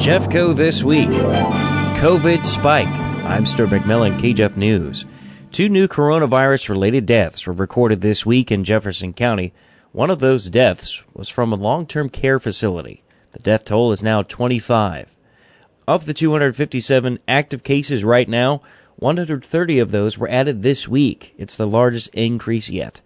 Jeffco this week. COVID spike. I'm Stuart McMillan, KJEF News. Two new coronavirus related deaths were recorded this week in Jefferson County. One of those deaths was from a long term care facility. The death toll is now 25. Of the 257 active cases right now, 130 of those were added this week. It's the largest increase yet.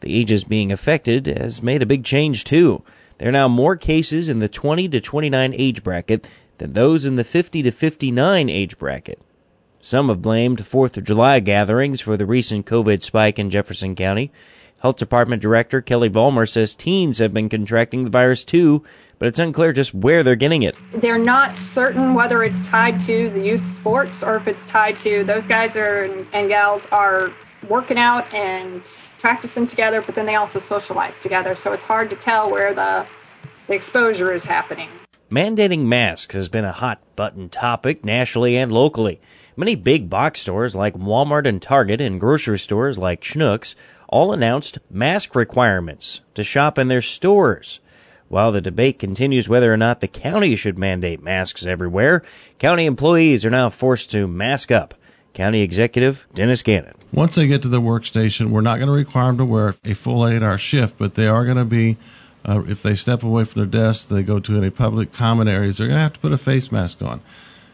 The ages being affected has made a big change too. There are now more cases in the 20 to 29 age bracket than those in the 50 to 59 age bracket. Some have blamed 4th of July gatherings for the recent COVID spike in Jefferson County. Health Department Director Kelly Vollmer says teens have been contracting the virus too, but it's unclear just where they're getting it. They're not certain whether it's tied to the youth sports or if it's tied to those guys are, and gals are working out and practicing together, but then they also socialize together. So it's hard to tell where the, the exposure is happening. Mandating masks has been a hot button topic nationally and locally. Many big box stores like Walmart and Target and grocery stores like Schnucks all announced mask requirements to shop in their stores. While the debate continues whether or not the county should mandate masks everywhere, county employees are now forced to mask up. County Executive Dennis Gannon. Once they get to the workstation, we're not going to require them to wear a full eight hour shift, but they are going to be, uh, if they step away from their desk, they go to any public common areas, they're going to have to put a face mask on.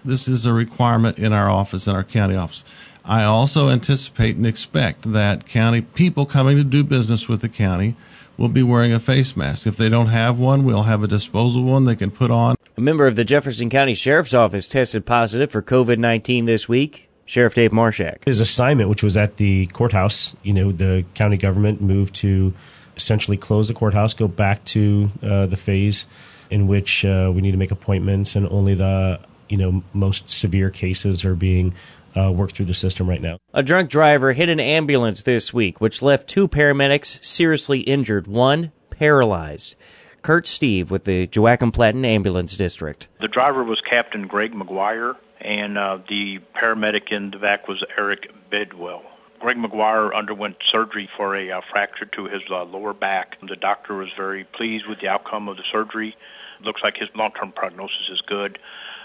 This is a requirement in our office, in our county office. I also anticipate and expect that county people coming to do business with the county will be wearing a face mask. If they don't have one, we'll have a disposable one they can put on. A member of the Jefferson County Sheriff's Office tested positive for COVID 19 this week. Sheriff Dave Marshak. His assignment, which was at the courthouse, you know, the county government moved to essentially close the courthouse, go back to uh, the phase in which uh, we need to make appointments, and only the you know most severe cases are being uh, worked through the system right now. A drunk driver hit an ambulance this week, which left two paramedics seriously injured, one paralyzed. Kurt Steve with the Joachim Plattin Ambulance District. The driver was Captain Greg McGuire and uh, the paramedic in the back was Eric Bidwell. Greg McGuire underwent surgery for a uh, fracture to his uh, lower back. The doctor was very pleased with the outcome of the surgery. Looks like his long-term prognosis is good.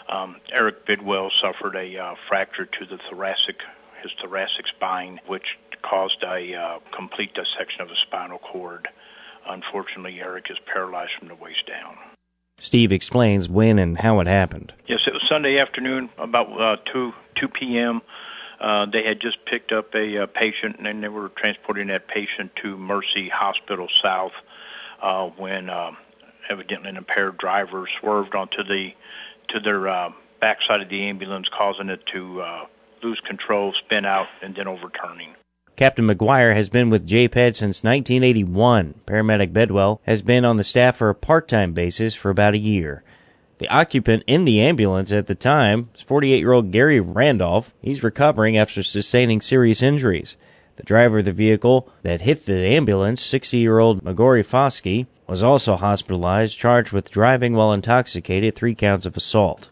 Um, Eric Bidwell suffered a uh, fracture to the thoracic, his thoracic spine, which caused a uh, complete dissection of the spinal cord. Unfortunately, Eric is paralyzed from the waist down. Steve explains when and how it happened. Yes, it was Sunday afternoon, about uh, 2, 2 p.m. Uh, they had just picked up a uh, patient and they were transporting that patient to Mercy Hospital South uh, when uh, evidently an impaired driver swerved onto the to their uh, backside of the ambulance, causing it to uh, lose control, spin out, and then overturning. Captain McGuire has been with JPAD since 1981. Paramedic Bedwell has been on the staff for a part-time basis for about a year. The occupant in the ambulance at the time is 48 year old Gary Randolph. He's recovering after sustaining serious injuries. The driver of the vehicle that hit the ambulance, 60 year old Magori Foskey, was also hospitalized, charged with driving while intoxicated, three counts of assault.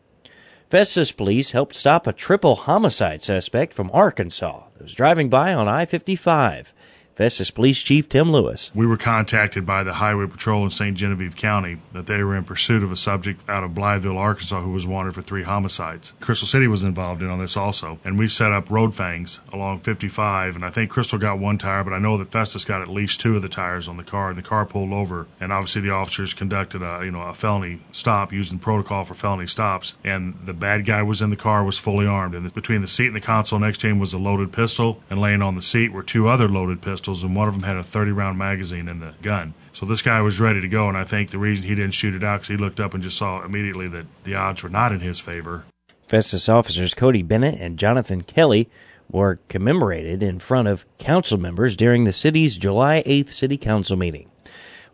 Festus police helped stop a triple homicide suspect from Arkansas that was driving by on I 55. Festus Police Chief Tim Lewis. We were contacted by the Highway Patrol in St. Genevieve County that they were in pursuit of a subject out of Blytheville, Arkansas, who was wanted for three homicides. Crystal City was involved in on this also, and we set up road fangs along 55. And I think Crystal got one tire, but I know that Festus got at least two of the tires on the car. And the car pulled over, and obviously the officers conducted a you know a felony stop using protocol for felony stops. And the bad guy was in the car, was fully armed, and between the seat and the console next to him was a loaded pistol, and laying on the seat were two other loaded pistols pistols, and one of them had a 30 round magazine in the gun. So this guy was ready to go, and I think the reason he didn't shoot it out because he looked up and just saw immediately that the odds were not in his favor. Festus officers Cody Bennett and Jonathan Kelly were commemorated in front of council members during the city's July 8th city council meeting.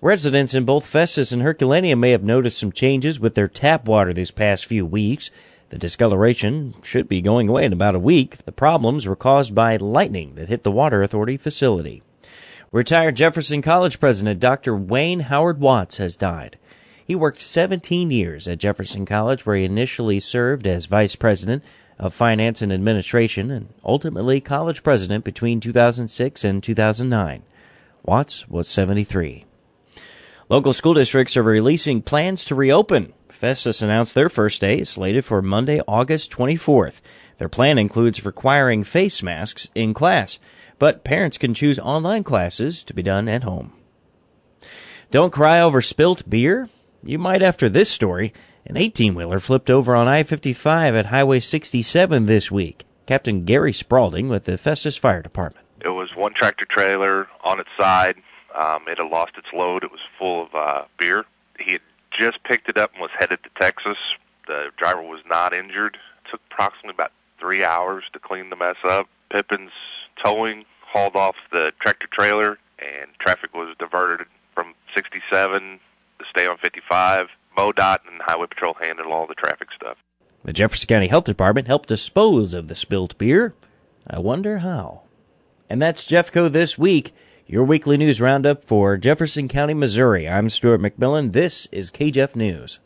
Residents in both Festus and Herculaneum may have noticed some changes with their tap water these past few weeks. The discoloration should be going away in about a week. The problems were caused by lightning that hit the Water Authority facility. Retired Jefferson College president Dr. Wayne Howard Watts has died. He worked 17 years at Jefferson College where he initially served as vice president of finance and administration and ultimately college president between 2006 and 2009. Watts was 73. Local school districts are releasing plans to reopen. Festus announced their first day is slated for Monday, August 24th. Their plan includes requiring face masks in class, but parents can choose online classes to be done at home. Don't cry over spilt beer? You might after this story. An 18 wheeler flipped over on I 55 at Highway 67 this week. Captain Gary Spaulding with the Festus Fire Department. It was one tractor trailer on its side. Um, it had lost its load. It was full of uh, beer. He had just picked it up and was headed to Texas. The driver was not injured. It took approximately about three hours to clean the mess up. Pippin's towing hauled off the tractor trailer, and traffic was diverted from 67 to stay on 55. MoDOT and Highway Patrol handled all the traffic stuff. The Jefferson County Health Department helped dispose of the spilt beer. I wonder how. And that's Jeffco this week, your weekly news roundup for Jefferson County, Missouri. I'm Stuart McMillan. This is KJEF News.